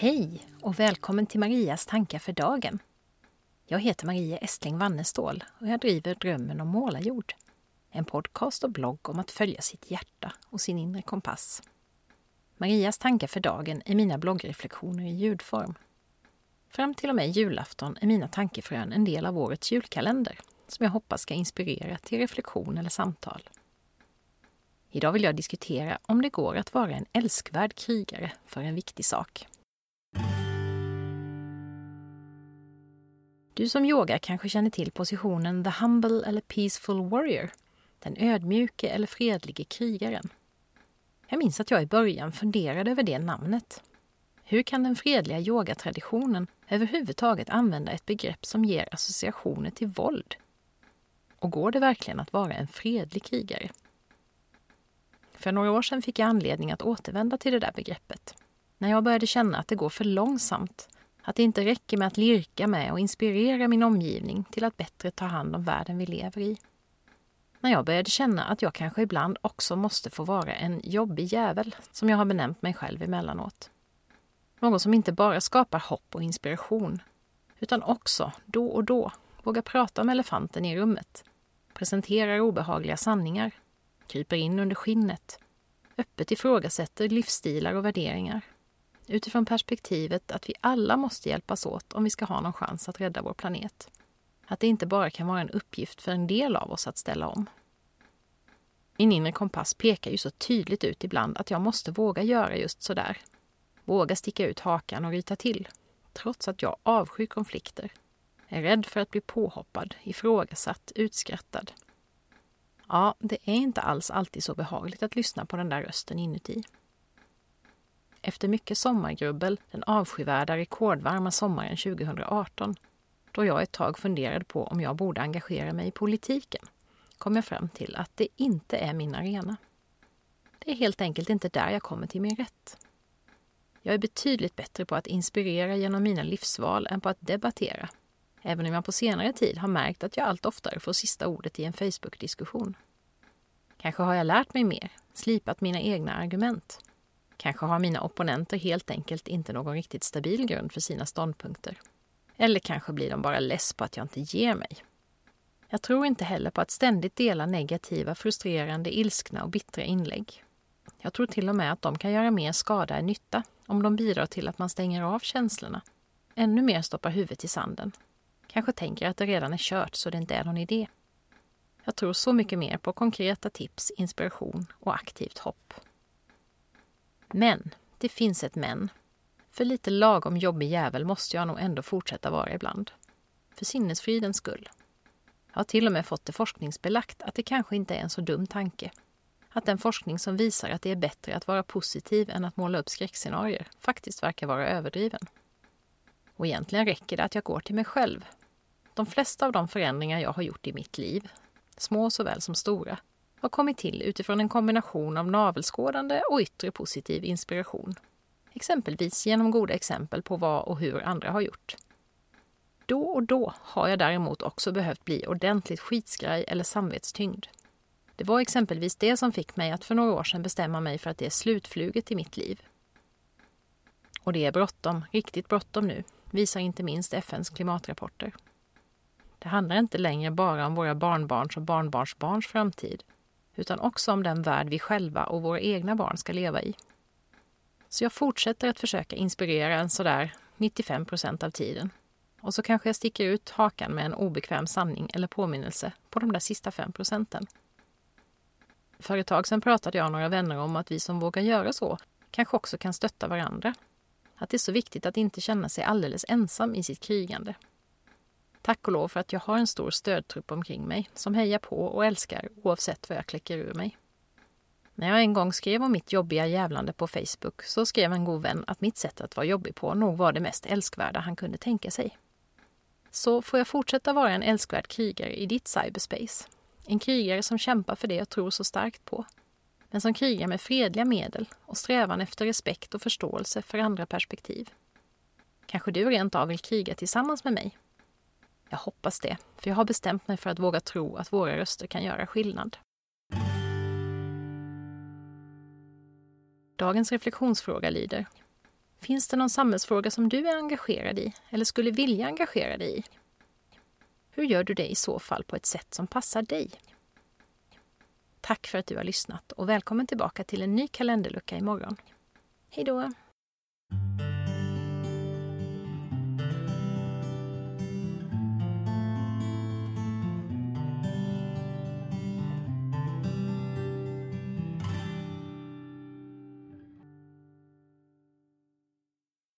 Hej och välkommen till Marias tankar för dagen. Jag heter Maria Estling Wannestål och jag driver Drömmen om målarjord. En podcast och blogg om att följa sitt hjärta och sin inre kompass. Marias tankar för dagen är mina bloggreflektioner i ljudform. Fram till och med julafton är mina tankefrön en del av årets julkalender som jag hoppas ska inspirera till reflektion eller samtal. Idag vill jag diskutera om det går att vara en älskvärd krigare för en viktig sak. Du som yogar kanske känner till positionen the humble eller peaceful warrior, den ödmjuke eller fredlige krigaren. Jag minns att jag i början funderade över det namnet. Hur kan den fredliga yogatraditionen överhuvudtaget använda ett begrepp som ger associationer till våld? Och går det verkligen att vara en fredlig krigare? För några år sedan fick jag anledning att återvända till det där begreppet. När jag började känna att det går för långsamt, att det inte räcker med att lirka med och inspirera min omgivning till att bättre ta hand om världen vi lever i. När jag började känna att jag kanske ibland också måste få vara en jobbig jävel, som jag har benämnt mig själv emellanåt. Någon som inte bara skapar hopp och inspiration, utan också, då och då, vågar prata om elefanten i rummet, presenterar obehagliga sanningar kryper in under skinnet, öppet ifrågasätter livsstilar och värderingar utifrån perspektivet att vi alla måste hjälpas åt om vi ska ha någon chans att rädda vår planet. Att det inte bara kan vara en uppgift för en del av oss att ställa om. Min inre kompass pekar ju så tydligt ut ibland att jag måste våga göra just sådär. Våga sticka ut hakan och ryta till, trots att jag avskyr konflikter. Är rädd för att bli påhoppad, ifrågasatt, utskrattad Ja, det är inte alls alltid så behagligt att lyssna på den där rösten inuti. Efter mycket sommargrubbel den avskyvärda rekordvarma sommaren 2018, då jag ett tag funderade på om jag borde engagera mig i politiken, kom jag fram till att det inte är min arena. Det är helt enkelt inte där jag kommer till min rätt. Jag är betydligt bättre på att inspirera genom mina livsval än på att debattera även om jag på senare tid har märkt att jag allt oftare får sista ordet i en Facebook-diskussion. Kanske har jag lärt mig mer, slipat mina egna argument. Kanske har mina opponenter helt enkelt inte någon riktigt stabil grund för sina ståndpunkter. Eller kanske blir de bara less på att jag inte ger mig. Jag tror inte heller på att ständigt dela negativa, frustrerande, ilskna och bittra inlägg. Jag tror till och med att de kan göra mer skada än nytta om de bidrar till att man stänger av känslorna. Ännu mer stoppar huvudet i sanden kanske tänker att det redan är kört så det inte är någon idé. Jag tror så mycket mer på konkreta tips, inspiration och aktivt hopp. Men, det finns ett men. För lite lagom jobbig jävel måste jag nog ändå fortsätta vara ibland. För sinnesfridens skull. Jag har till och med fått det forskningsbelagt att det kanske inte är en så dum tanke. Att den forskning som visar att det är bättre att vara positiv än att måla upp skräckscenarier faktiskt verkar vara överdriven. Och egentligen räcker det att jag går till mig själv de flesta av de förändringar jag har gjort i mitt liv, små såväl som stora, har kommit till utifrån en kombination av navelskådande och yttre positiv inspiration. Exempelvis genom goda exempel på vad och hur andra har gjort. Då och då har jag däremot också behövt bli ordentligt skitskraj eller samvetstyngd. Det var exempelvis det som fick mig att för några år sedan bestämma mig för att det är slutfluget i mitt liv. Och det är bråttom, riktigt bråttom nu, visar inte minst FNs klimatrapporter. Det handlar inte längre bara om våra barnbarns och barnbarnsbarns framtid, utan också om den värld vi själva och våra egna barn ska leva i. Så jag fortsätter att försöka inspirera en sådär 95 procent av tiden. Och så kanske jag sticker ut hakan med en obekväm sanning eller påminnelse på de där sista fem procenten. För ett tag sedan pratade jag med några vänner om att vi som vågar göra så kanske också kan stötta varandra. Att det är så viktigt att inte känna sig alldeles ensam i sitt krigande. Tack och lov för att jag har en stor stödtrupp omkring mig som hejar på och älskar oavsett vad jag kläcker ur mig. När jag en gång skrev om mitt jobbiga jävlande på Facebook så skrev en god vän att mitt sätt att vara jobbig på nog var det mest älskvärda han kunde tänka sig. Så får jag fortsätta vara en älskvärd krigare i ditt cyberspace. En krigare som kämpar för det jag tror så starkt på. Men som krigar med fredliga medel och strävan efter respekt och förståelse för andra perspektiv. Kanske du rent av vill kriga tillsammans med mig jag hoppas det, för jag har bestämt mig för att våga tro att våra röster kan göra skillnad. Dagens reflektionsfråga lyder Finns det någon samhällsfråga som du är engagerad i eller skulle vilja engagera dig i? Hur gör du det i så fall på ett sätt som passar dig? Tack för att du har lyssnat och välkommen tillbaka till en ny kalenderlucka imorgon. Hej då!